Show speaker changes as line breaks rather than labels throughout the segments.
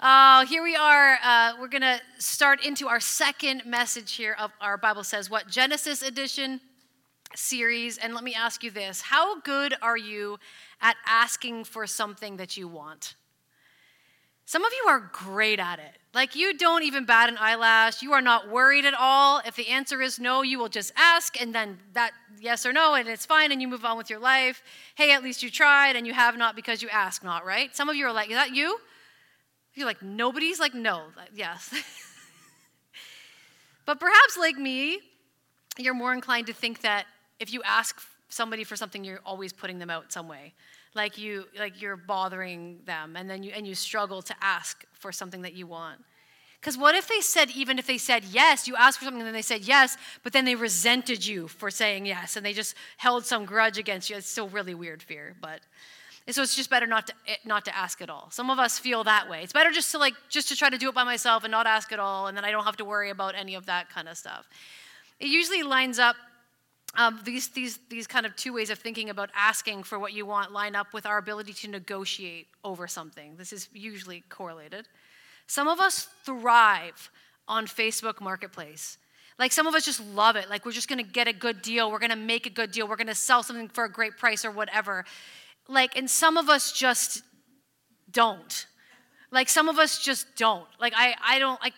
Uh, here we are. Uh, we're going to start into our second message here of our Bible Says What Genesis edition series. And let me ask you this How good are you at asking for something that you want? Some of you are great at it. Like you don't even bat an eyelash. You are not worried at all. If the answer is no, you will just ask and then that yes or no and it's fine and you move on with your life. Hey, at least you tried and you have not because you ask not, right? Some of you are like, is that you? You're like, nobody's like, no, yes. but perhaps, like me, you're more inclined to think that if you ask somebody for something, you're always putting them out some way. Like you, like you're bothering them, and then you and you struggle to ask for something that you want. Because what if they said, even if they said yes, you asked for something and then they said yes, but then they resented you for saying yes and they just held some grudge against you? It's still really weird fear, but and so it's just better not to eh, not to ask at all. Some of us feel that way. It's better just to like just to try to do it by myself and not ask at all, and then I don't have to worry about any of that kind of stuff. It usually lines up. Um, these these these kind of two ways of thinking about asking for what you want line up with our ability to negotiate over something. This is usually correlated. Some of us thrive on Facebook Marketplace. Like some of us just love it. Like we're just to get a good deal. We're to make a good deal. We're to sell something for a great price or whatever like, and some of us just don't. Like, some of us just don't. Like, I, I don't, like,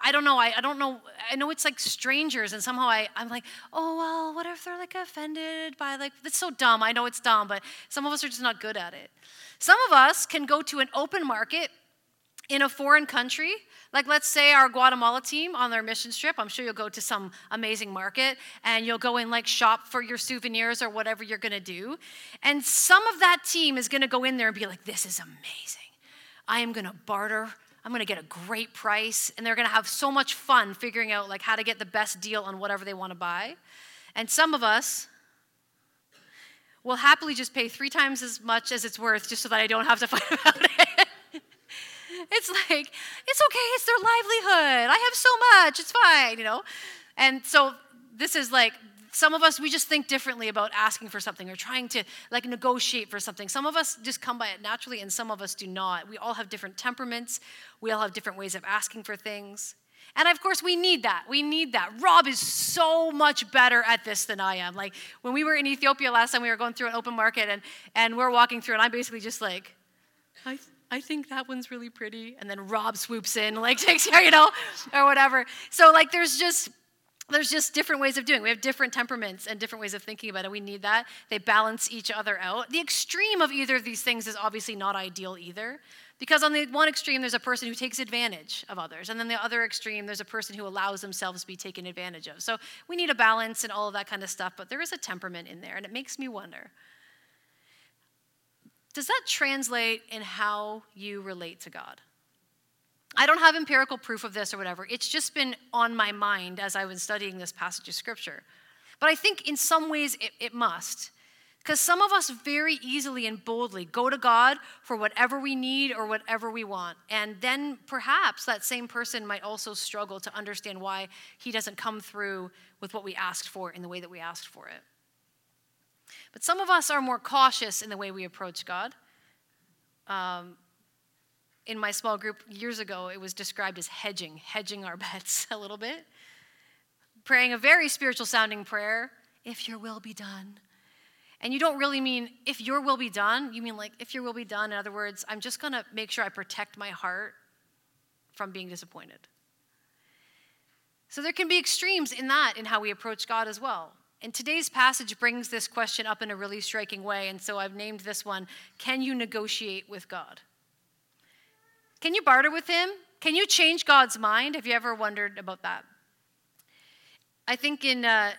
I don't know. I, I don't know. I know it's like strangers, and somehow I, I'm like, oh, well, what if they're like offended by, like, that's so dumb. I know it's dumb, but some of us are just not good at it. Some of us can go to an open market in a foreign country like, let's say our Guatemala team on their mission trip, I'm sure you'll go to some amazing market and you'll go and like shop for your souvenirs or whatever you're gonna do. And some of that team is gonna go in there and be like, this is amazing. I am gonna barter. I'm gonna get a great price. And they're gonna have so much fun figuring out like how to get the best deal on whatever they wanna buy. And some of us, will happily just pay three times as much as it's worth just so that I don't have to fight about it. It's like, it's okay, it's their livelihood. I have so much, it's fine, you know? And so this is like, some of us, we just think differently about asking for something or trying to like negotiate for something. Some of us just come by it naturally, and some of us do not. We all have different temperaments, we all have different ways of asking for things. And of course, we need that. We need that. Rob is so much better at this than I am. Like when we were in Ethiopia last time, we were going through an open market and, and we're walking through, and I'm basically just like, I, I think that one's really pretty. And then Rob swoops in, like takes care, you know, or whatever. So like there's just there's just different ways of doing. It. We have different temperaments and different ways of thinking about it. We need that. They balance each other out. The extreme of either of these things is obviously not ideal either. Because on the one extreme, there's a person who takes advantage of others. And then the other extreme, there's a person who allows themselves to be taken advantage of. So we need a balance and all of that kind of stuff, but there is a temperament in there. And it makes me wonder does that translate in how you relate to God? I don't have empirical proof of this or whatever. It's just been on my mind as I was studying this passage of scripture. But I think in some ways it, it must. Because some of us very easily and boldly go to God for whatever we need or whatever we want. And then perhaps that same person might also struggle to understand why he doesn't come through with what we asked for in the way that we asked for it. But some of us are more cautious in the way we approach God. Um, in my small group years ago, it was described as hedging, hedging our bets a little bit. Praying a very spiritual sounding prayer, if your will be done. And you don't really mean if your will be done, you mean like if your will be done. In other words, I'm just to make sure I protect my heart from being disappointed. So there can be extremes in that, in how we approach God as well. And today's passage brings this question up in a really striking way. And so I've named this one Can you negotiate with God? Can you barter with Him? Can you change God's mind? Have you ever wondered about that? I think in. Uh,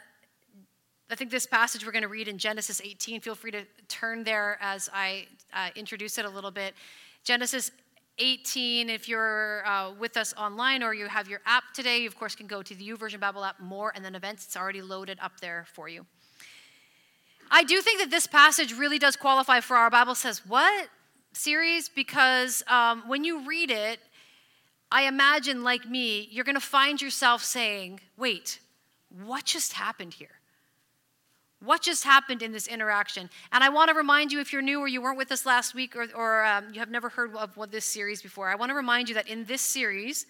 I think this passage we're going to read in Genesis 18, feel free to turn there as I uh, introduce it a little bit. Genesis 18. If you're uh, with us online or you have your app today, you of course can go to the YouVersion Bible app more and then events. It's already loaded up there for you. I do think that this passage really does qualify for our Bible says what series because um, when you read it, I imagine, like me, you're going to find yourself saying, wait, what just happened here? What just happened in this interaction? And I want to remind you, if you're new or you weren't with us last week or, or um, you have never heard of what this series before, I want to remind you that in this series,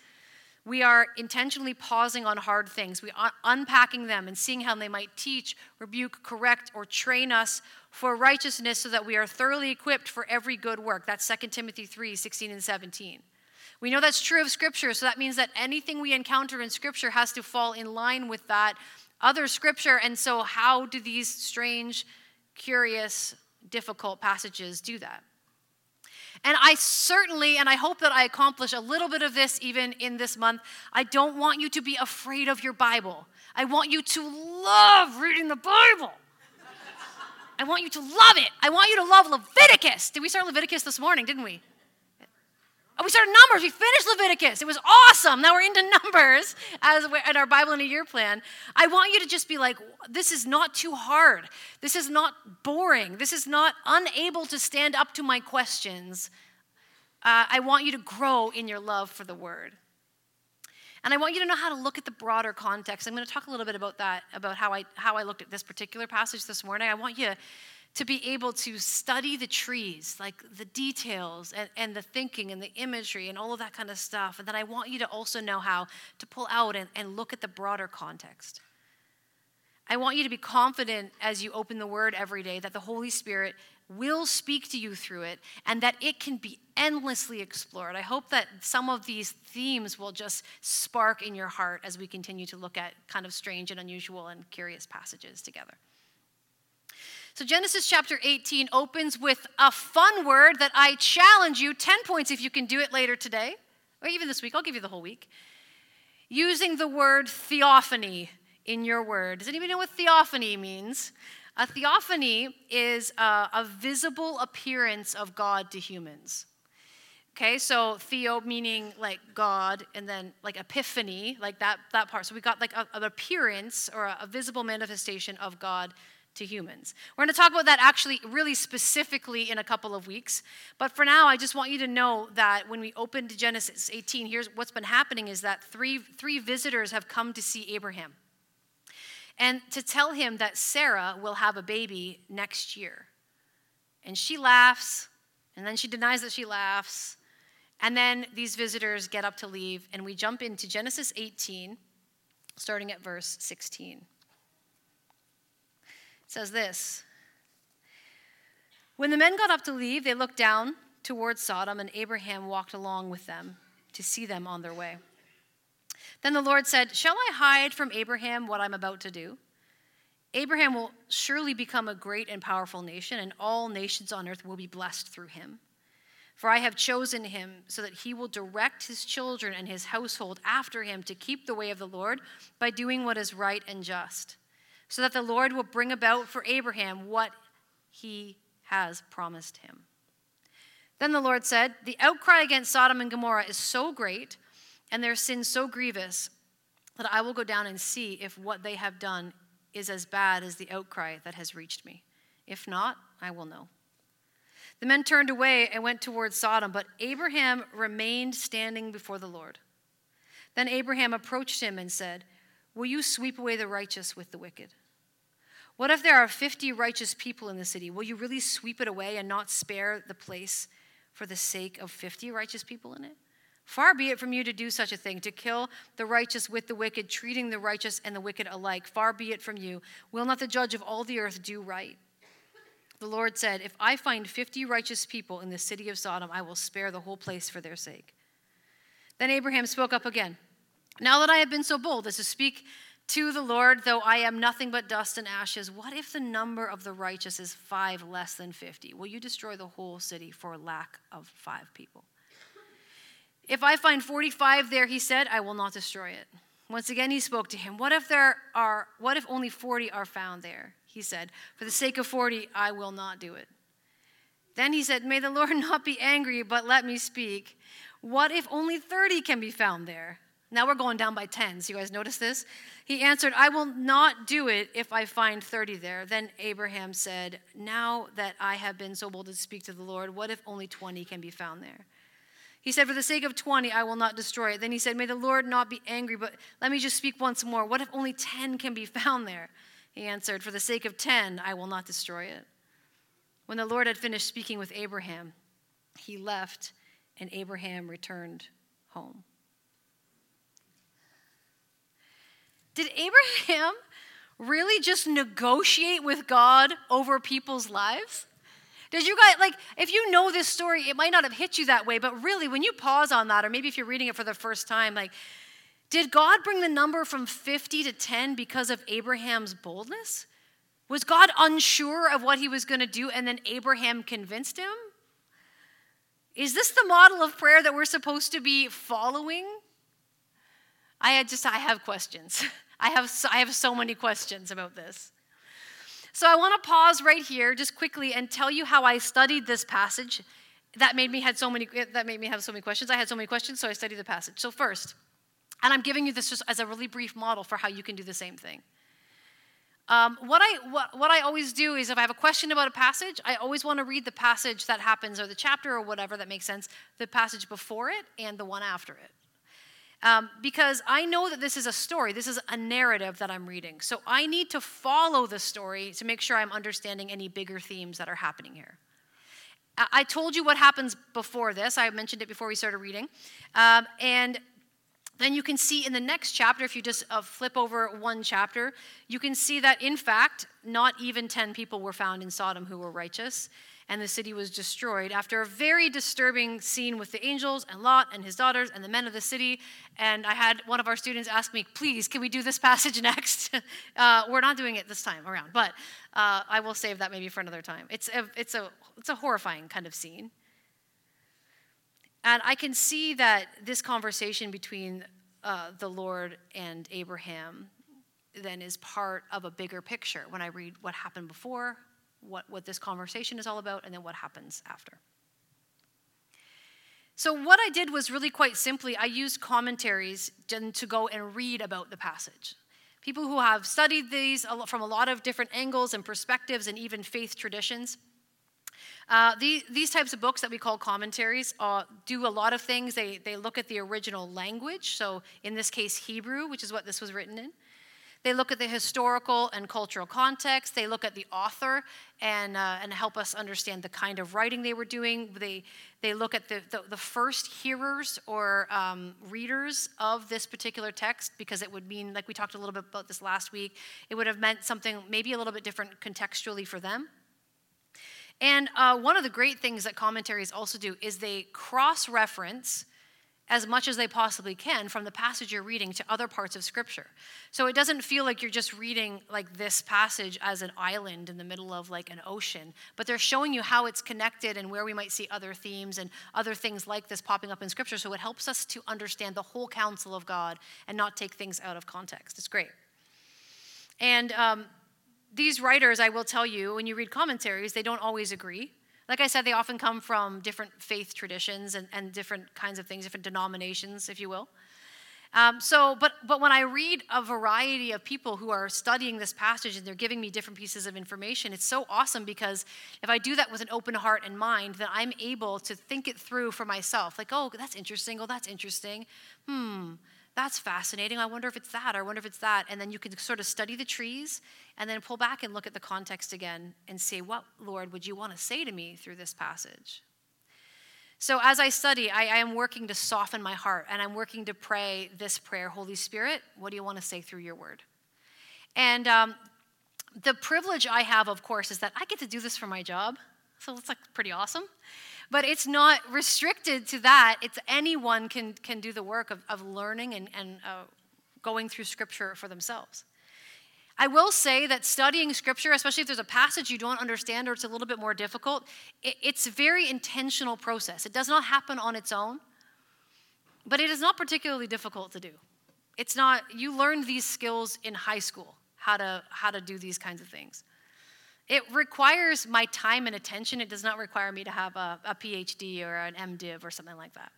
we are intentionally pausing on hard things. We are unpacking them and seeing how they might teach, rebuke, correct, or train us for righteousness so that we are thoroughly equipped for every good work. That's 2 Timothy 3 16 and 17. We know that's true of Scripture, so that means that anything we encounter in Scripture has to fall in line with that other Scripture. And so, how do these strange, curious, difficult passages do that? And I certainly, and I hope that I accomplish a little bit of this even in this month. I don't want you to be afraid of your Bible. I want you to love reading the Bible. I want you to love it. I want you to love Leviticus. Did we start Leviticus this morning, didn't we? We started Numbers. We finished Leviticus. It was awesome. Now we're into Numbers as in our Bible in a Year plan. I want you to just be like, this is not too hard. This is not boring. This is not unable to stand up to my questions. Uh, I want you to grow in your love for the Word. And I want you to know how to look at the broader context. I'm going to talk a little bit about that, about how I, how I looked at this particular passage this morning. I want you to be able to study the trees, like the details and, and the thinking and the imagery and all of that kind of stuff. And then I want you to also know how to pull out and, and look at the broader context. I want you to be confident as you open the word every day that the Holy Spirit will speak to you through it and that it can be endlessly explored. I hope that some of these themes will just spark in your heart as we continue to look at kind of strange and unusual and curious passages together. So, Genesis chapter 18 opens with a fun word that I challenge you 10 points if you can do it later today, or even this week. I'll give you the whole week. Using the word theophany in your word. Does anybody know what theophany means? A theophany is a, a visible appearance of God to humans. Okay, so theo meaning like God, and then like epiphany, like that, that part. So we got like a, an appearance or a, a visible manifestation of God to humans. We're going to talk about that actually really specifically in a couple of weeks. But for now, I just want you to know that when we opened Genesis 18, here's what's been happening is that three, three visitors have come to see Abraham and to tell him that Sarah will have a baby next year. And she laughs, and then she denies that she laughs. And then these visitors get up to leave, and we jump into Genesis 18, starting at verse 16 says this When the men got up to leave, they looked down towards Sodom, and Abraham walked along with them to see them on their way. Then the Lord said, Shall I hide from Abraham what I'm about to do? Abraham will surely become a great and powerful nation, and all nations on earth will be blessed through him. For I have chosen him so that he will direct his children and his household after him to keep the way of the Lord by doing what is right and just so that the Lord will bring about for Abraham what he has promised him. Then the Lord said, The outcry against Sodom and Gomorrah is so great, and their sin so grievous, that I will go down and see if what they have done is as bad as the outcry that has reached me. If not, I will know. The men turned away and went towards Sodom, but Abraham remained standing before the Lord. Then Abraham approached him and said, Will you sweep away the righteous with the wicked? What if there are 50 righteous people in the city? Will you really sweep it away and not spare the place for the sake of 50 righteous people in it? Far be it from you to do such a thing, to kill the righteous with the wicked, treating the righteous and the wicked alike. Far be it from you. Will not the judge of all the earth do right? The Lord said, If I find 50 righteous people in the city of Sodom, I will spare the whole place for their sake. Then Abraham spoke up again. Now that I have been so bold as to speak to the Lord, though I am nothing but dust and ashes, what if the number of the righteous is five less than 50? Will you destroy the whole city for lack of five people? If I find 45 there, he said, I will not destroy it. Once again, he spoke to him. What if there are, what if only 40 are found there? He said, For the sake of 40, I will not do it. Then he said, May the Lord not be angry, but let me speak. What if only 30 can be found there? Now we're going down by tens. You guys notice this? He answered, I will not do it if I find 30 there. Then Abraham said, Now that I have been so bold to speak to the Lord, what if only 20 can be found there? He said, For the sake of 20, I will not destroy it. Then he said, May the Lord not be angry, but let me just speak once more. What if only 10 can be found there? He answered, For the sake of ten, I will not destroy it. When the Lord had finished speaking with Abraham, he left, and Abraham returned home. Did Abraham really just negotiate with God over people's lives? Did you guys, like, if you know this story, it might not have hit you that way, but really, when you pause on that, or maybe if you're reading it for the first time, like, did God bring the number from 50 to 10 because of Abraham's boldness? Was God unsure of what he was going to do and then Abraham convinced him? Is this the model of prayer that we're supposed to be following? I just I have questions. I have so, I have so many questions about this. So I want to pause right here just quickly and tell you how I studied this passage. That made me had so many that made me have so many questions. I had so many questions, so I studied the passage. So first, and I'm giving you this just as a really brief model for how you can do the same thing. Um, what, I, what, what I always do is if I have a question about a passage, I always want to read the passage that happens, or the chapter, or whatever that makes sense, the passage before it and the one after it. Um, because I know that this is a story, this is a narrative that I'm reading. So I need to follow the story to make sure I'm understanding any bigger themes that are happening here. I told you what happens before this. I mentioned it before we started reading. Um, and then you can see in the next chapter, if you just uh, flip over one chapter, you can see that in fact, not even 10 people were found in Sodom who were righteous, and the city was destroyed after a very disturbing scene with the angels and Lot and his daughters and the men of the city. And I had one of our students ask me, please, can we do this passage next? uh, we're not doing it this time around, but uh, I will save that maybe for another time. It's a, it's, a, it's a horrifying kind of scene. And I can see that this conversation between uh, the Lord and Abraham then is part of a bigger picture when I read what happened before, what, what this conversation is all about, and then what happens after. So, what I did was really quite simply, I used commentaries to go and read about the passage. People who have studied these from a lot of different angles and perspectives and even faith traditions. Uh, the, these types of books that we call commentaries uh, do a lot of things. They, they look at the original language, so in this case, Hebrew, which is what this was written in. They look at the historical and cultural context. They look at the author and, uh, and help us understand the kind of writing they were doing. They, they look at the, the, the first hearers or um, readers of this particular text because it would mean, like we talked a little bit about this last week, it would have meant something maybe a little bit different contextually for them. And uh, one of the great things that commentaries also do is they cross reference as much as they possibly can from the passage you're reading to other parts of scripture. So it doesn't feel like you're just reading like this passage as an island in the middle of like an ocean, but they're showing you how it's connected and where we might see other themes and other things like this popping up in scripture. So it helps us to understand the whole counsel of God and not take things out of context. It's great. And um, these writers, I will tell you, when you read commentaries, they don't always agree. Like I said, they often come from different faith traditions and, and different kinds of things, different denominations, if you will. Um, so, but, but when I read a variety of people who are studying this passage and they're giving me different pieces of information, it's so awesome because if I do that with an open heart and mind, then I'm able to think it through for myself. Like, oh, that's interesting. Oh, that's interesting. Hmm that's fascinating. I wonder if it's that. I wonder if it's that. And then you can sort of study the trees and then pull back and look at the context again and say, What, Lord, would you want to say to me through this passage? So as I study, I, I, am working to soften my heart and I'm working to pray this prayer Holy Spirit, what do you want to say through your word? And um, the privilege I have, of course, is that I get to do this for my job. So it's like pretty awesome. But it's not restricted to that. It's anyone can, can do the work of, of learning and, and uh, going through scripture for themselves. I will say that studying scripture, especially if there's a passage you don't understand or it's a little bit more difficult, it, it's a very intentional process. It does not happen on its own, but it is not particularly difficult to do. It's not, you learn these skills in high school, how to, how to do these kinds of things. It requires my time and attention. It does not require me to have a, a PhD or an MDiv or something like that.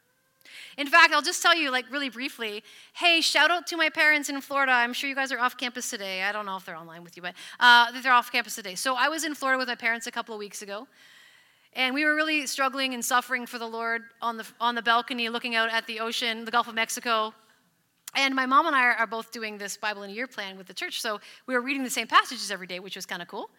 In fact, I'll just tell you, like, really briefly hey, shout out to my parents in Florida. I'm sure you guys are off campus today. I don't know if they're online with you, but uh, they're off campus today. So I was in Florida with my parents a couple of weeks ago, and we were really struggling and suffering for the Lord on the, on the balcony looking out at the ocean, the Gulf of Mexico. And my mom and I are both doing this Bible in a year plan with the church. So we were reading the same passages every day, which was kind of cool.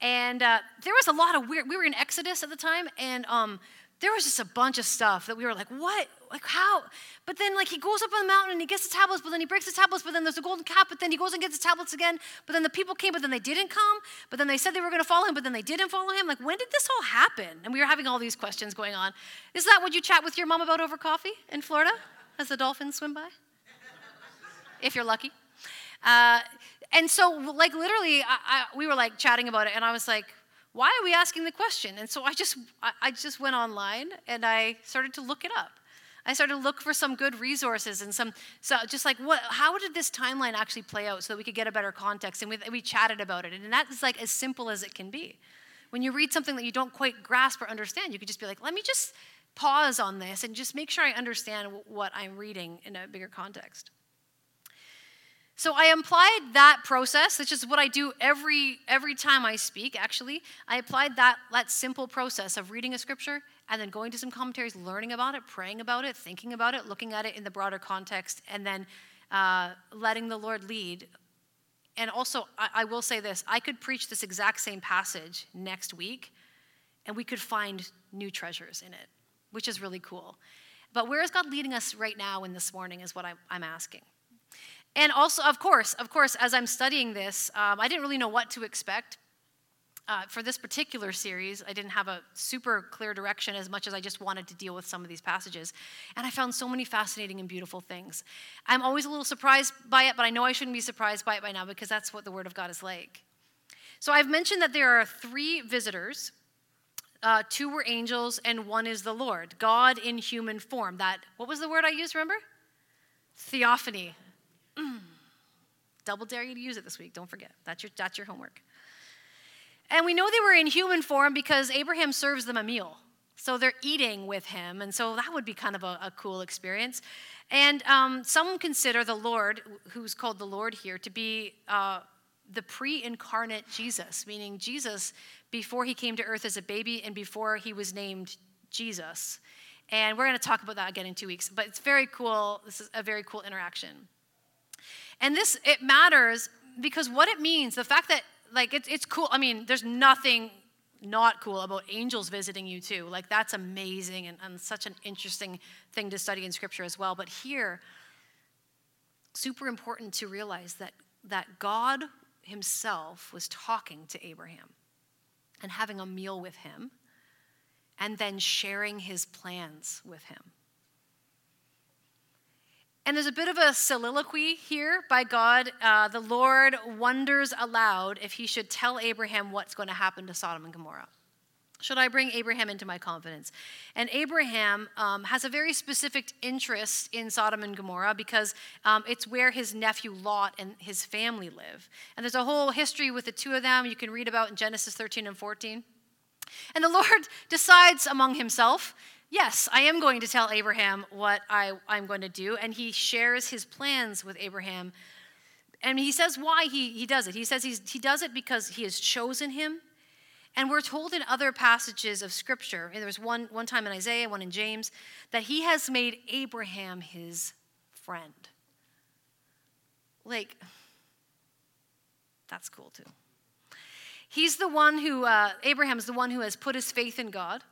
And uh, there was a lot of weird, we were in Exodus at the time, and um, there was just a bunch of stuff that we were like, what? Like, how? But then, like, he goes up on the mountain and he gets the tablets, but then he breaks the tablets, but then there's a golden calf, but then he goes and gets the tablets again. But then the people came, but then they didn't come. But then they said they were going to follow him, but then they didn't follow him. Like, when did this all happen? And we were having all these questions going on. Is that what you chat with your mom about over coffee in Florida as the dolphins swim by? if you're lucky. Uh, and so, like, literally, I, I, we were like chatting about it, and I was like, why are we asking the question? And so I just, I just went online and I started to look it up. I started to look for some good resources and some, so just like what, how did this timeline actually play out so that we could get a better context? And we, we chatted about it. And that is like as simple as it can be. When you read something that you don't quite grasp or understand, you could just be like, let me just pause on this and just make sure I understand what I'm reading in a bigger context. So I applied that process, which is what I do every every time I speak, actually. I applied that, that simple process of reading a scripture and then going to some commentaries, learning about it, praying about it, thinking about it, looking at it in the broader context, and then uh, letting the Lord lead. And also, I, I will say this I could preach this exact same passage next week, and we could find new treasures in it, which is really cool. But where is God leading us right now in this morning is what I'm, I'm asking. And also, of course, of course, as I'm studying this, um, I didn't really know what to expect. Uh, for this particular series, I didn't have a super clear direction as much as I just wanted to deal with some of these passages. And I found so many fascinating and beautiful things. I'm always a little surprised by it, but I know I shouldn't be surprised by it by now because that's what the Word of God is like. So I've mentioned that there are three visitors. Uh, two were angels, and one is the Lord, God in human form. That, what was the word I used, remember? Theophany. Double dare you to use it this week. Don't forget. That's your, that's your homework. And we know they were in human form because Abraham serves them a meal. So they're eating with him. And so that would be kind of a, a cool experience. And um, some consider the Lord, who's called the Lord here, to be uh, the pre incarnate Jesus, meaning Jesus before he came to earth as a baby and before he was named Jesus. And we're going to talk about that again in two weeks. But it's very cool. This is a very cool interaction. And this, it matters because what it means, the fact that, like, it's, it's cool. I mean, there's nothing not cool about angels visiting you, too. Like, that's amazing and, and such an interesting thing to study in Scripture as well. But here, super important to realize that, that God Himself was talking to Abraham and having a meal with him and then sharing his plans with him. And there's a bit of a soliloquy here by God. Uh, the Lord wonders aloud if he should tell Abraham what's going to happen to Sodom and Gomorrah. Should I bring Abraham into my confidence? And Abraham um, has a very specific interest in Sodom and Gomorrah because um, it's where his nephew Lot and his family live. And there's a whole history with the two of them you can read about in Genesis 13 and 14. And the Lord decides among himself Yes, I am going to tell Abraham what I, I'm going to do. And he shares his plans with Abraham. And he says why he, he does it. He says he does it because he has chosen him. And we're told in other passages of Scripture, there was one, one time in Isaiah, one in James, that he has made Abraham his friend. Like, that's cool too. He's the one who, uh, Abraham's the one who has put his faith in God.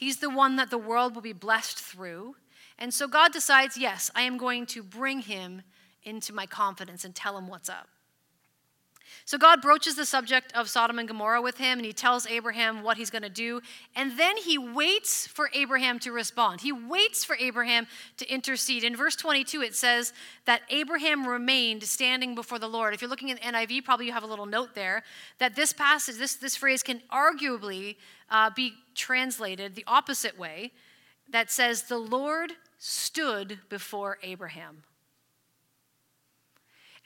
He's the one that the world will be blessed through. And so God decides, yes, I am going to bring him into my confidence and tell him what's up. So God broaches the subject of Sodom and Gomorrah with him, and he tells Abraham what he's going to do. And then he waits for Abraham to respond. He waits for Abraham to intercede. In verse 22, it says that Abraham remained standing before the Lord. If you're looking at NIV, probably you have a little note there that this passage, this, this phrase can arguably uh, be translated the opposite way that says, The Lord stood before Abraham.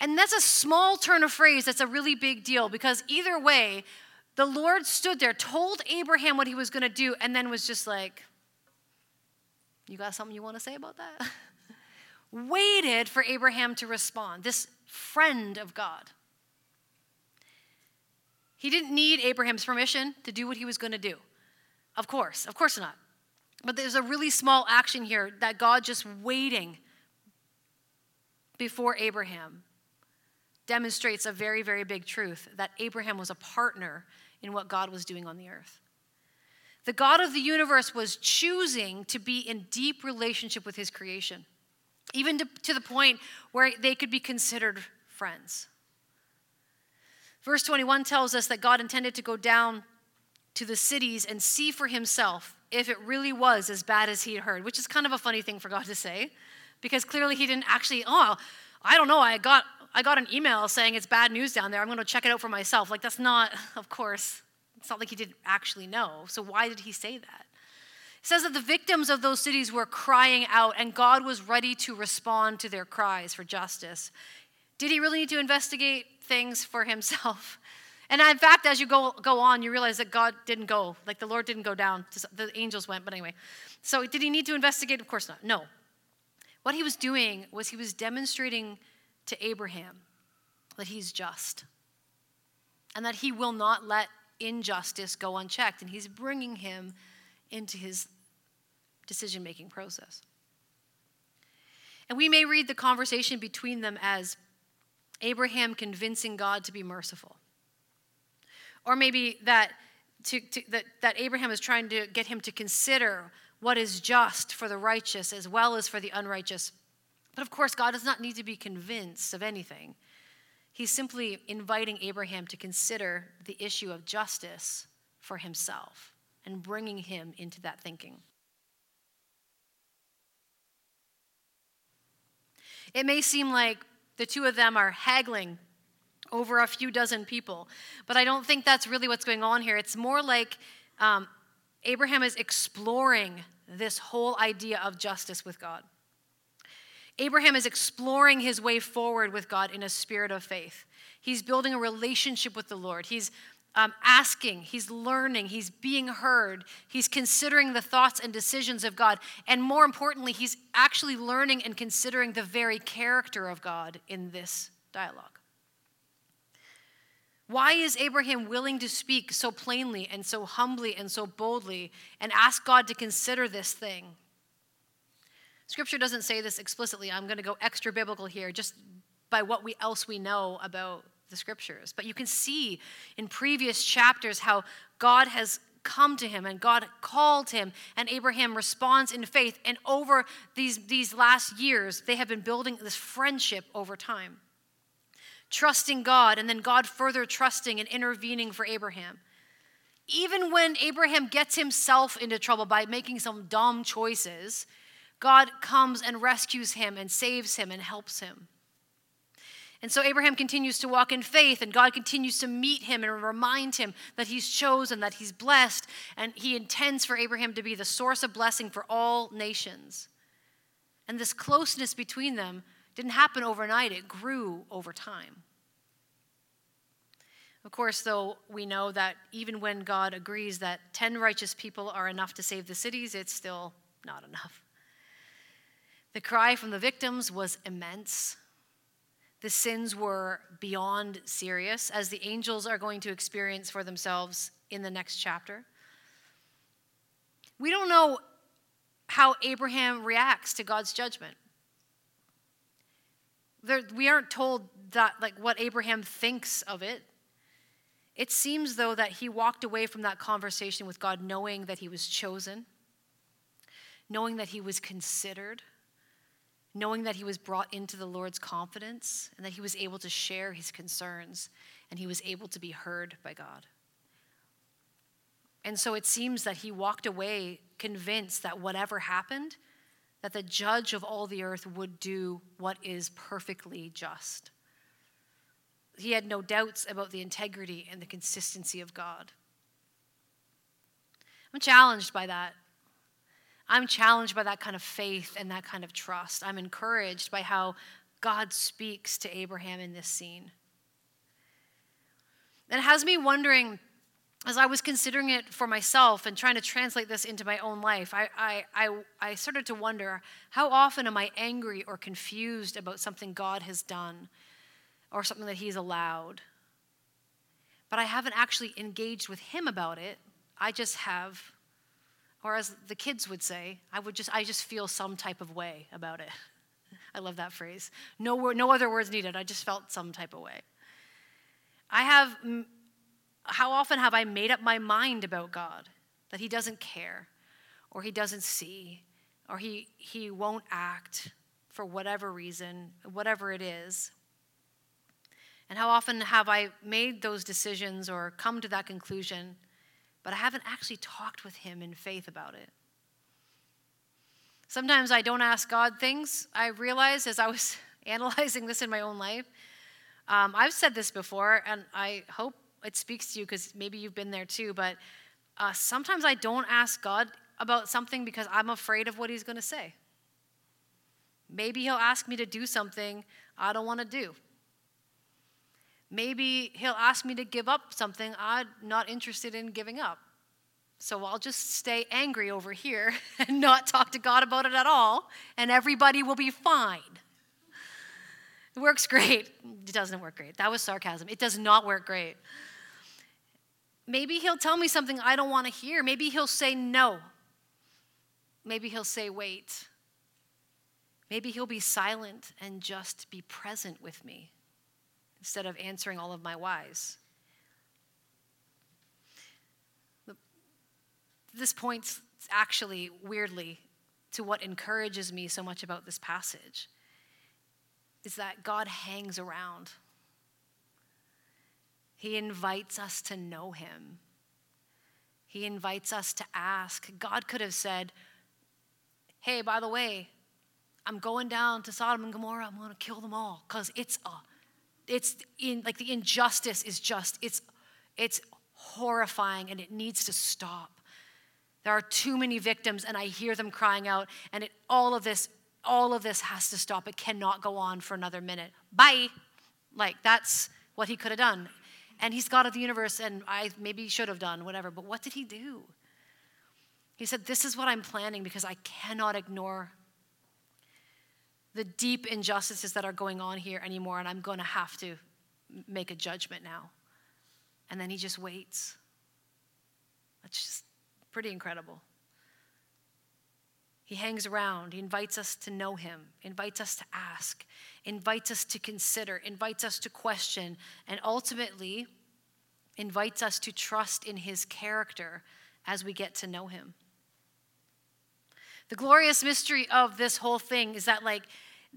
And that's a small turn of phrase that's a really big deal because either way, the Lord stood there, told Abraham what he was going to do, and then was just like, You got something you want to say about that? Waited for Abraham to respond, this friend of God. He didn't need Abraham's permission to do what he was going to do. Of course, of course not. But there's a really small action here that God just waiting before Abraham demonstrates a very, very big truth that Abraham was a partner in what God was doing on the earth. The God of the universe was choosing to be in deep relationship with his creation, even to, to the point where they could be considered friends. Verse 21 tells us that God intended to go down to the cities and see for himself if it really was as bad as he had heard, which is kind of a funny thing for God to say, because clearly he didn't actually, oh, I don't know, I got I got an email saying it's bad news down there. I'm going to check it out for myself. Like that's not, of course, it's not like he didn't actually know. So why did he say that? It says that the victims of those cities were crying out and God was ready to respond to their cries for justice. Did he really need to investigate things for himself? And in fact, as you go, go on, you realize that God didn't go, like the Lord didn't go down. The angels went, but anyway. So, did he need to investigate? Of course not. No. What he was doing was he was demonstrating to Abraham that he's just and that he will not let injustice go unchecked. And he's bringing him into his decision making process. And we may read the conversation between them as Abraham convincing God to be merciful. Or maybe that, to, to, that, that Abraham is trying to get him to consider what is just for the righteous as well as for the unrighteous. But of course, God does not need to be convinced of anything. He's simply inviting Abraham to consider the issue of justice for himself and bringing him into that thinking. It may seem like the two of them are haggling over a few dozen people, but I don't think that's really what's going on here. It's more like um, Abraham is exploring this whole idea of justice with God. Abraham is exploring his way forward with God in a spirit of faith. He's building a relationship with the Lord. He's um, asking, he's learning, he's being heard, he's considering the thoughts and decisions of God. And more importantly, he's actually learning and considering the very character of God in this dialogue. Why is Abraham willing to speak so plainly and so humbly and so boldly and ask God to consider this thing? Scripture doesn't say this explicitly. I'm going to go extra biblical here just by what we, else we know about the scriptures. But you can see in previous chapters how God has come to him and God called him, and Abraham responds in faith. And over these, these last years, they have been building this friendship over time. Trusting God, and then God further trusting and intervening for Abraham. Even when Abraham gets himself into trouble by making some dumb choices, God comes and rescues him and saves him and helps him. And so Abraham continues to walk in faith, and God continues to meet him and remind him that he's chosen, that he's blessed, and he intends for Abraham to be the source of blessing for all nations. And this closeness between them didn't happen overnight, it grew over time. Of course, though, we know that even when God agrees that 10 righteous people are enough to save the cities, it's still not enough. The cry from the victims was immense. The sins were beyond serious, as the angels are going to experience for themselves in the next chapter. We don't know how Abraham reacts to God's judgment. There, we aren't told that like what Abraham thinks of it. It seems though that he walked away from that conversation with God knowing that he was chosen, knowing that he was considered, knowing that he was brought into the Lord's confidence and that he was able to share his concerns and he was able to be heard by God. And so it seems that he walked away convinced that whatever happened, that the judge of all the earth would do what is perfectly just. He had no doubts about the integrity and the consistency of God. I'm challenged by that I'm challenged by that kind of faith and that kind of trust. I'm encouraged by how God speaks to Abraham in this scene. And it has me wondering, as I was considering it for myself and trying to translate this into my own life, I, I, I, I started to wonder how often am I angry or confused about something God has done or something that He's allowed? But I haven't actually engaged with Him about it. I just have or as the kids would say, I would just I just feel some type of way about it. I love that phrase. No, no other words needed. I just felt some type of way. I have, how often have I made up my mind about God that He doesn't care, or He doesn't see, or He, he won't act for whatever reason, whatever it is? And how often have I made those decisions or come to that conclusion, but I haven't actually talked with Him in faith about it? Sometimes I don't ask God things. I realized as I was analyzing this in my own life. Um, I've said this before, and I hope it speaks to you because maybe you've been there too, but uh, sometimes I don't ask God about something because I'm afraid of what He's going to say. Maybe He'll ask me to do something I don't want to do. Maybe He'll ask me to give up something I'm not interested in giving up. So I'll just stay angry over here and not talk to God about it at all, and everybody will be fine. It works great. It doesn't work great. That was sarcasm. It does not work great. Maybe he'll tell me something I don't want to hear. Maybe he'll say no. Maybe he'll say wait. Maybe he'll be silent and just be present with me instead of answering all of my whys. This points actually, weirdly, to what encourages me so much about this passage is that God hangs around. He invites us to know Him. He invites us to ask. God could have said, Hey, by the way, I'm going down to Sodom and Gomorrah. I'm going to kill them all because it's a, it's in like the injustice is just it's it's horrifying and it needs to stop. There are too many victims, and I hear them crying out, and it, all of this, all of this has to stop. It cannot go on for another minute. Bye. Like that's what he could have done. And he's God of the universe, and I maybe should have done whatever. But what did he do? He said, This is what I'm planning because I cannot ignore the deep injustices that are going on here anymore, and I'm going to have to make a judgment now. And then he just waits. That's just Pretty incredible. He hangs around. He invites us to know him, invites us to ask, invites us to consider, invites us to question, and ultimately invites us to trust in his character as we get to know him. The glorious mystery of this whole thing is that, like,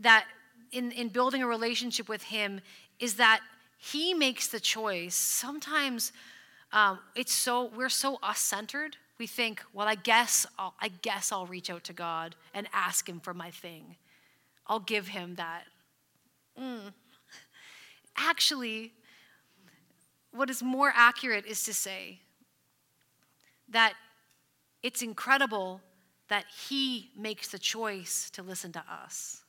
that in, in building a relationship with him, is that he makes the choice. Sometimes um, it's so, we're so us centered we think, well, I guess I'll, I guess I'll reach out to God and ask Him for my thing. I'll give Him that. Mm. Actually, what is more accurate is to say that it's incredible that He makes the choice to listen to us.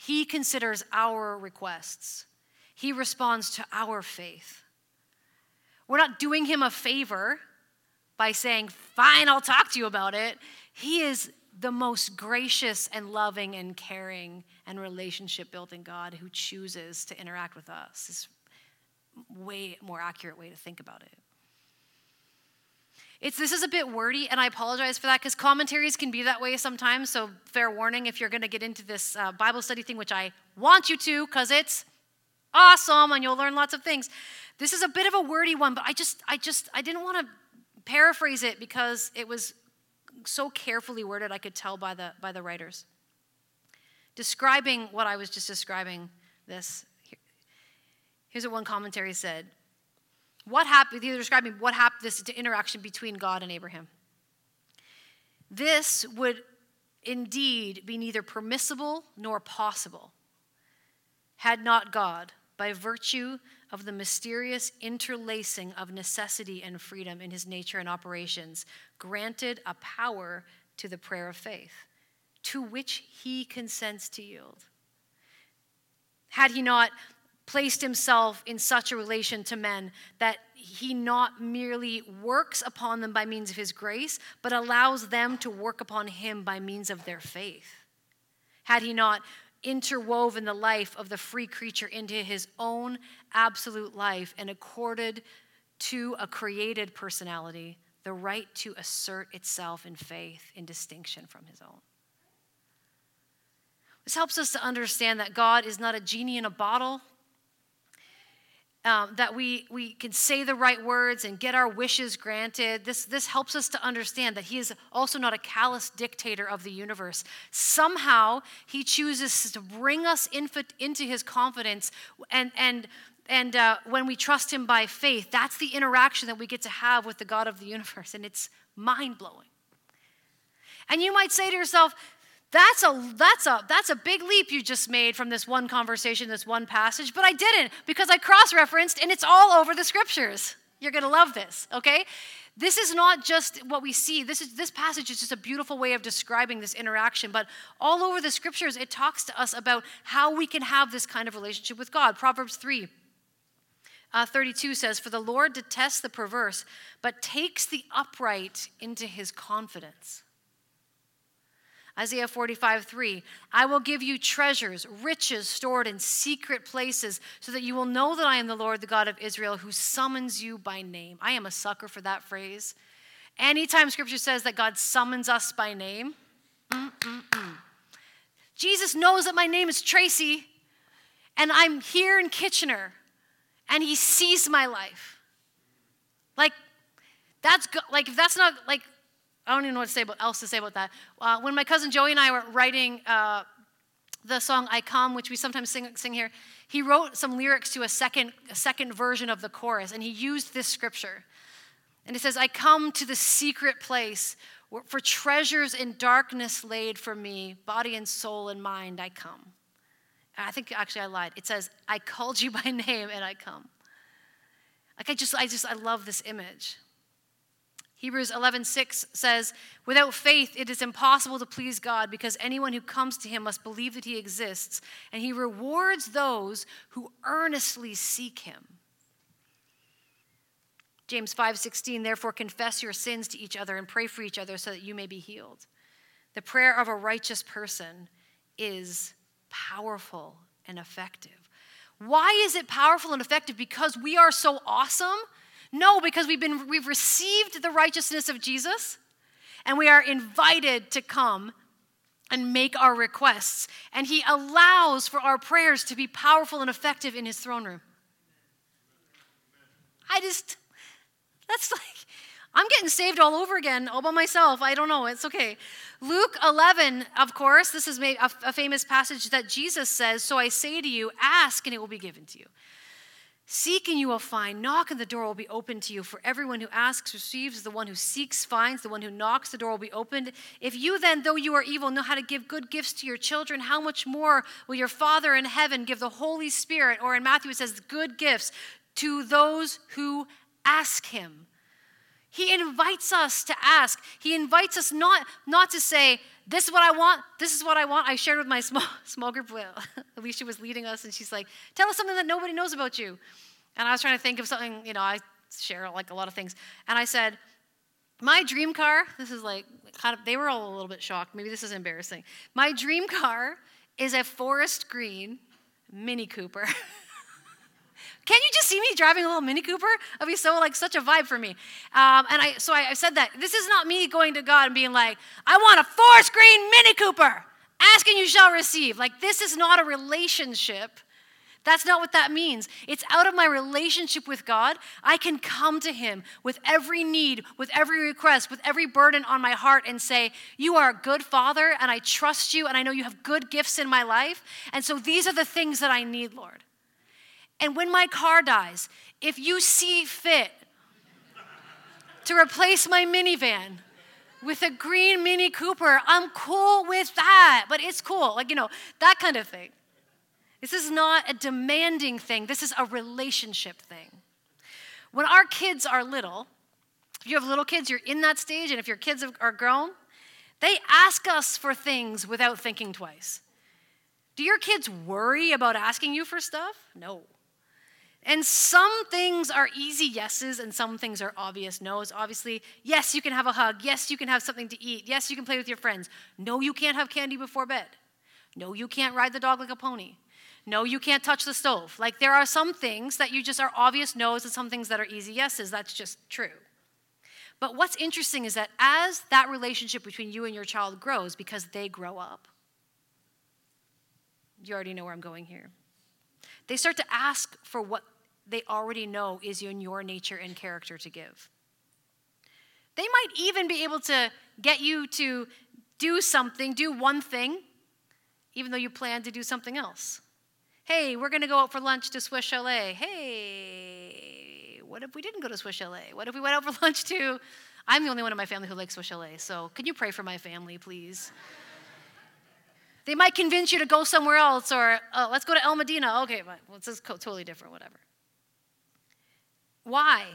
He considers our requests, He responds to our faith. We're not doing Him a favor by saying, Fine, I'll talk to you about it. He is the most gracious and loving and caring and relationship building God who chooses to interact with us. Is way more accurate way to think about it. It's, this is a bit wordy, and I apologize for that because commentaries can be that way sometimes. So, fair warning if you're going to get into this uh, Bible study thing, which I want you to because it's awesome and you'll learn lots of things. This is a bit of a wordy one, but I just, I just, I didn't want to paraphrase it because it was so carefully worded, I could tell by the, by the writers. Describing what I was just describing, this, here's what one commentary said. What happened, they're describing what happened, this interaction between God and Abraham. This would indeed be neither permissible nor possible had not God, by virtue of the mysterious interlacing of necessity and freedom in his nature and operations, granted a power to the prayer of faith, to which he consents to yield. Had he not placed himself in such a relation to men that he not merely works upon them by means of his grace, but allows them to work upon him by means of their faith? Had he not interwoven the life of the free creature into his own absolute life and accorded to a created personality the right to assert itself in faith in distinction from his own. This helps us to understand that God is not a genie in a bottle, um, that we, we can say the right words and get our wishes granted. This, this helps us to understand that He is also not a callous dictator of the universe. Somehow, He chooses to bring us into His confidence. And, and, and uh, when we trust Him by faith, that's the interaction that we get to have with the God of the universe. And it's mind blowing. And you might say to yourself, that's a that's a that's a big leap you just made from this one conversation, this one passage, but I didn't because I cross-referenced and it's all over the scriptures. You're going to love this, okay? This is not just what we see. This is this passage is just a beautiful way of describing this interaction, but all over the scriptures it talks to us about how we can have this kind of relationship with God. Proverbs 3 uh, 32 says, For the Lord detests the perverse, but takes the upright into his confidence. Isaiah 45, 3. I will give you treasures, riches stored in secret places, so that you will know that I am the Lord, the God of Israel, who summons you by name. I am a sucker for that phrase. Anytime scripture says that God summons us by name, mm-mm-mm. Jesus knows that my name is Tracy, and I'm here in Kitchener, and he sees my life. Like, that's go- like if that's not like I don't even know what to say about, else to say about that. Uh, when my cousin Joey and I were writing uh, the song "I Come," which we sometimes sing, sing here, he wrote some lyrics to a second, a second version of the chorus, and he used this scripture. And it says, "I come to the secret place for treasures in darkness laid for me, body and soul and mind. I come." I think actually I lied. It says, "I called you by name and I come." Like I just, I just, I love this image. Hebrews 11:6 says, "Without faith it is impossible to please God because anyone who comes to him must believe that he exists, and he rewards those who earnestly seek him." James 5:16 Therefore confess your sins to each other and pray for each other so that you may be healed. The prayer of a righteous person is powerful and effective. Why is it powerful and effective? Because we are so awesome no, because we've been we've received the righteousness of Jesus and we are invited to come and make our requests and he allows for our prayers to be powerful and effective in his throne room. I just that's like I'm getting saved all over again, all by myself. I don't know. It's okay. Luke 11, of course, this is a, a famous passage that Jesus says, So I say to you, ask and it will be given to you. Seek and you will find. Knock and the door will be opened to you. For everyone who asks receives, the one who seeks finds, the one who knocks the door will be opened. If you then, though you are evil, know how to give good gifts to your children, how much more will your Father in heaven give the Holy Spirit, or in Matthew it says, good gifts to those who ask him? He invites us to ask. He invites us not, not to say, this is what I want, this is what I want. I shared with my small, small group, Alicia was leading us, and she's like, tell us something that nobody knows about you. And I was trying to think of something, you know, I share like a lot of things. And I said, my dream car, this is like, kind of, they were all a little bit shocked. Maybe this is embarrassing. My dream car is a forest green Mini Cooper. Can't you just see me driving a little Mini Cooper? That'd be so like such a vibe for me. Um, and I so I, I said that this is not me going to God and being like, I want a forest green Mini Cooper. Ask and you shall receive. Like this is not a relationship that's not what that means. It's out of my relationship with God, I can come to Him with every need, with every request, with every burden on my heart and say, You are a good Father, and I trust you, and I know you have good gifts in my life. And so these are the things that I need, Lord. And when my car dies, if you see fit to replace my minivan, with a green Mini Cooper. I'm cool with that, but it's cool. Like, you know, that kind of thing. This is not a demanding thing, this is a relationship thing. When our kids are little, if you have little kids, you're in that stage, and if your kids are grown, they ask us for things without thinking twice. Do your kids worry about asking you for stuff? No. And some things are easy yeses and some things are obvious no's. Obviously, yes, you can have a hug. Yes, you can have something to eat. Yes, you can play with your friends. No, you can't have candy before bed. No, you can't ride the dog like a pony. No, you can't touch the stove. Like there are some things that you just are obvious no's and some things that are easy yeses. That's just true. But what's interesting is that as that relationship between you and your child grows, because they grow up, You already know where I'm going here. They start to ask for what they already know is in your nature and character to give. They might even be able to get you to do something, do one thing, even though you plan to do something else. Hey, we're going to go out for lunch to Swiss Chalet. Hey, what if we didn't go to Swiss Chalet? What if we went out for lunch to? I'm the only one in my family who likes Swiss Chalet, so can you pray for my family, please? They might convince you to go somewhere else, or oh, let's go to El Medina. Okay, but well, this is totally different, whatever. Why?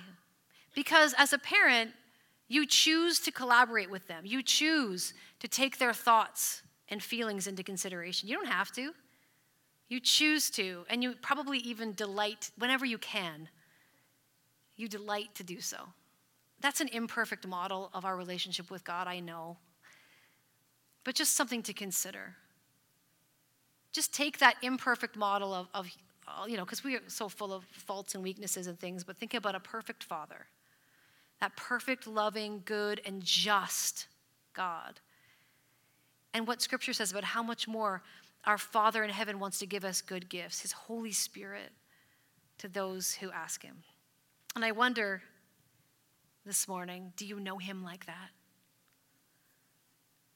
Because as a parent, you choose to collaborate with them. You choose to take their thoughts and feelings into consideration. You don't have to. You choose to, and you probably even delight whenever you can. You delight to do so. That's an imperfect model of our relationship with God, I know. But just something to consider. Just take that imperfect model of, of uh, you know, because we are so full of faults and weaknesses and things, but think about a perfect father. That perfect, loving, good, and just God. And what scripture says about how much more our Father in heaven wants to give us good gifts, His Holy Spirit, to those who ask Him. And I wonder this morning do you know Him like that?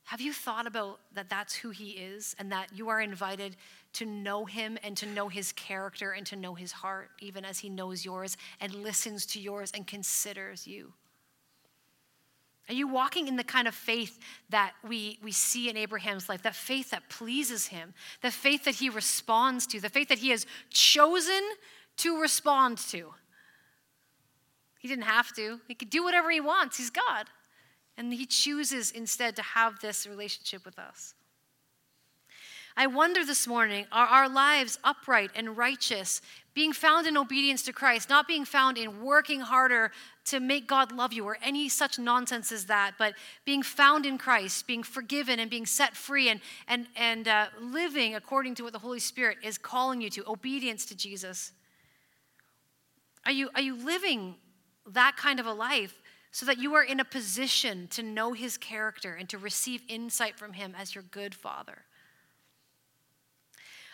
Have you thought about that that's who He is and that you are invited to know Him and to know His character and to know His heart, even as He knows yours and listens to yours and considers you? Are you walking in the kind of faith that we, we see in Abraham's life, that faith that pleases him, the faith that he responds to, the faith that he has chosen to respond to? He didn't have to, he could do whatever he wants. He's God. And he chooses instead to have this relationship with us. I wonder this morning are our lives upright and righteous, being found in obedience to Christ, not being found in working harder to make God love you or any such nonsense as that, but being found in Christ, being forgiven and being set free and, and, and uh, living according to what the Holy Spirit is calling you to, obedience to Jesus. Are you, are you living that kind of a life so that you are in a position to know his character and to receive insight from him as your good father?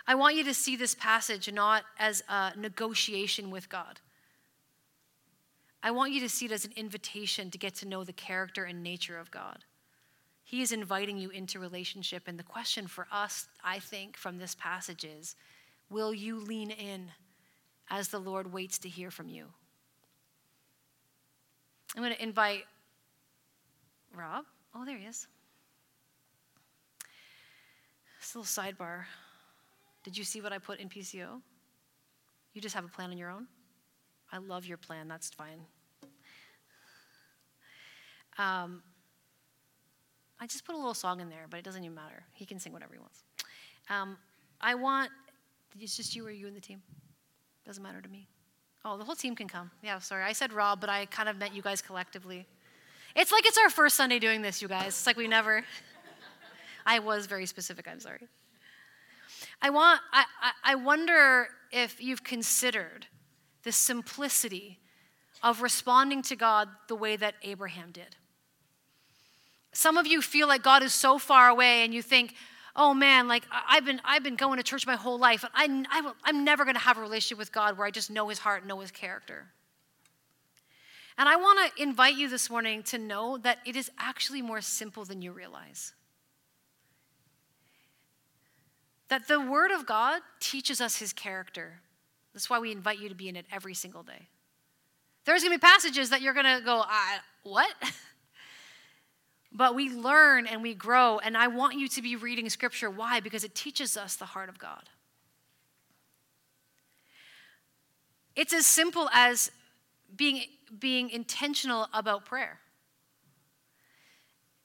I want you to see this passage not as a negotiation with God. I want you to see it as an invitation to get to know the character and nature of God. He is inviting you into relationship. And the question for us, I think, from this passage is will you lean in as the Lord waits to hear from you? I'm going to invite Rob. Oh, there he is. This little sidebar. Did you see what I put in PCO? You just have a plan on your own? I love your plan, that's fine. Um, I just put a little song in there, but it doesn't even matter. He can sing whatever he wants. Um, I want, it's just you or you and the team? Doesn't matter to me. Oh, the whole team can come. Yeah, sorry. I said Rob, but I kind of meant you guys collectively. It's like it's our first Sunday doing this, you guys. It's like we never. I was very specific, I'm sorry. I, want, I, I wonder if you've considered the simplicity of responding to God the way that Abraham did. Some of you feel like God is so far away and you think, oh man, like I've been, I've been going to church my whole life. And I, I, I'm never going to have a relationship with God where I just know his heart, know his character. And I want to invite you this morning to know that it is actually more simple than you realize. That the Word of God teaches us His character. That's why we invite you to be in it every single day. There's going to be passages that you're going to go, what? but we learn and we grow, and I want you to be reading Scripture. Why? Because it teaches us the heart of God. It's as simple as being, being intentional about prayer.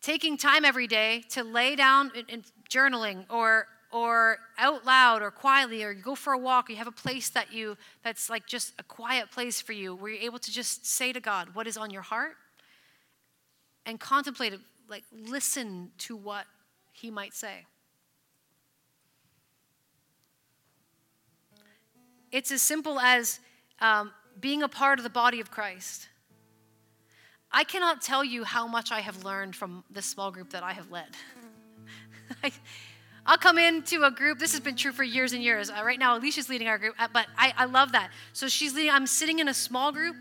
Taking time every day to lay down in, in journaling or or out loud or quietly or you go for a walk or you have a place that you that's like just a quiet place for you where you're able to just say to god what is on your heart and contemplate it like listen to what he might say it's as simple as um, being a part of the body of christ i cannot tell you how much i have learned from this small group that i have led I'll come into a group. This has been true for years and years. Uh, right now, Alicia's leading our group, uh, but I, I love that. So she's leading, I'm sitting in a small group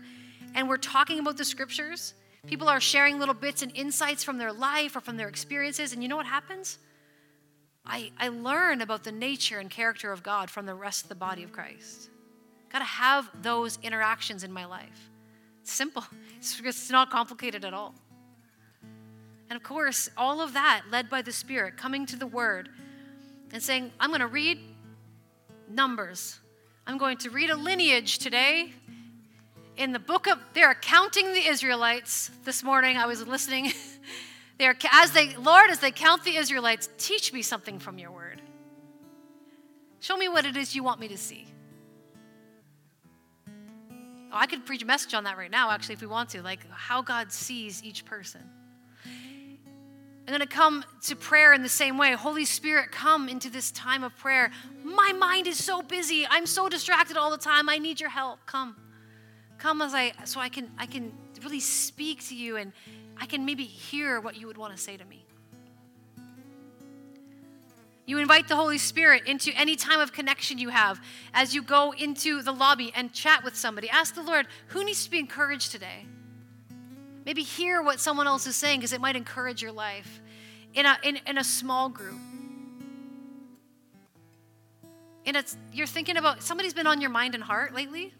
and we're talking about the scriptures. People are sharing little bits and insights from their life or from their experiences. And you know what happens? I, I learn about the nature and character of God from the rest of the body of Christ. Got to have those interactions in my life. It's simple, it's, it's not complicated at all. And of course, all of that led by the Spirit, coming to the Word and saying, I'm going to read Numbers. I'm going to read a lineage today. In the book of, they're counting the Israelites. This morning I was listening. they're, as they, Lord, as they count the Israelites, teach me something from your word. Show me what it is you want me to see. Oh, I could preach a message on that right now, actually, if we want to, like how God sees each person. I'm going to come to prayer in the same way. Holy Spirit, come into this time of prayer. My mind is so busy. I'm so distracted all the time. I need your help. Come. Come as I so I can I can really speak to you and I can maybe hear what you would want to say to me. You invite the Holy Spirit into any time of connection you have as you go into the lobby and chat with somebody. Ask the Lord, who needs to be encouraged today? Maybe hear what someone else is saying because it might encourage your life in a, in, in a small group. And it's, you're thinking about somebody's been on your mind and heart lately.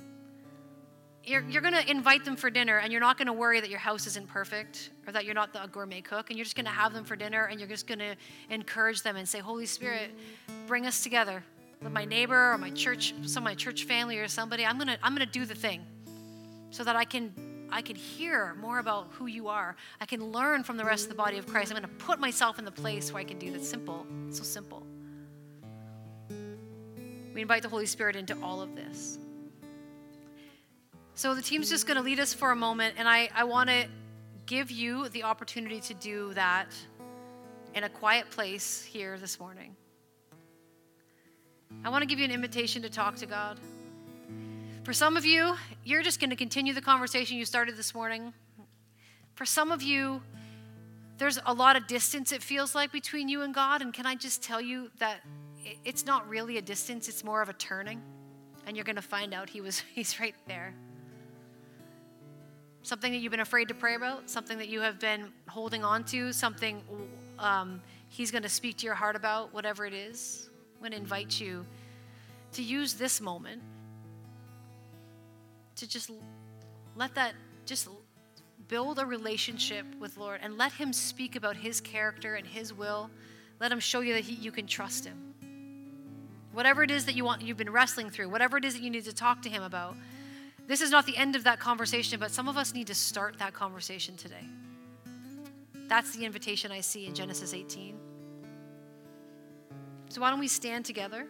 You're, you're going to invite them for dinner and you're not going to worry that your house isn't perfect or that you're not the gourmet cook and you're just going to have them for dinner and you're just going to encourage them and say holy spirit bring us together with my neighbor or my church some of my church family or somebody i'm going to i'm going to do the thing so that i can I can hear more about who you are. I can learn from the rest of the body of Christ. I'm going to put myself in the place where I can do that. Simple. So simple. We invite the Holy Spirit into all of this. So the team's just going to lead us for a moment, and I, I want to give you the opportunity to do that in a quiet place here this morning. I want to give you an invitation to talk to God. For some of you, you're just going to continue the conversation you started this morning. For some of you, there's a lot of distance it feels like between you and God. And can I just tell you that it's not really a distance, it's more of a turning. And you're going to find out he was, he's right there. Something that you've been afraid to pray about, something that you have been holding on to, something um, he's going to speak to your heart about, whatever it is. I'm going to invite you to use this moment to just let that just build a relationship with Lord and let him speak about his character and his will. Let him show you that he, you can trust him. Whatever it is that you want you've been wrestling through, whatever it is that you need to talk to him about. This is not the end of that conversation, but some of us need to start that conversation today. That's the invitation I see in Genesis 18. So why don't we stand together?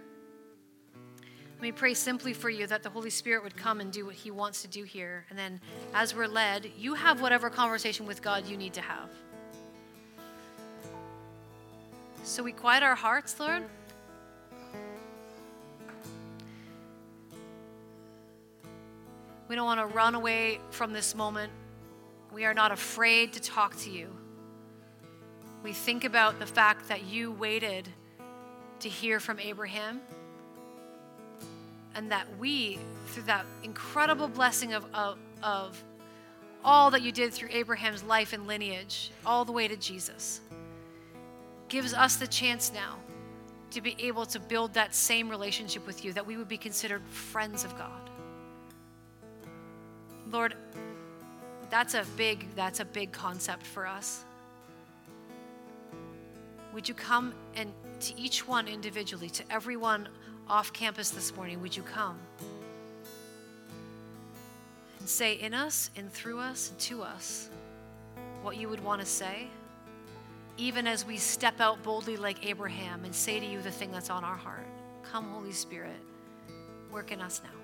Let me pray simply for you that the Holy Spirit would come and do what He wants to do here. And then, as we're led, you have whatever conversation with God you need to have. So we quiet our hearts, Lord. We don't want to run away from this moment. We are not afraid to talk to you. We think about the fact that you waited to hear from Abraham and that we, through that incredible blessing of, of, of all that you did through Abraham's life and lineage, all the way to Jesus, gives us the chance now to be able to build that same relationship with you, that we would be considered friends of God. Lord, that's a big, that's a big concept for us. Would you come and to each one individually, to everyone off campus this morning, would you come and say in us and through us and to us what you would want to say, even as we step out boldly like Abraham and say to you the thing that's on our heart? Come, Holy Spirit, work in us now.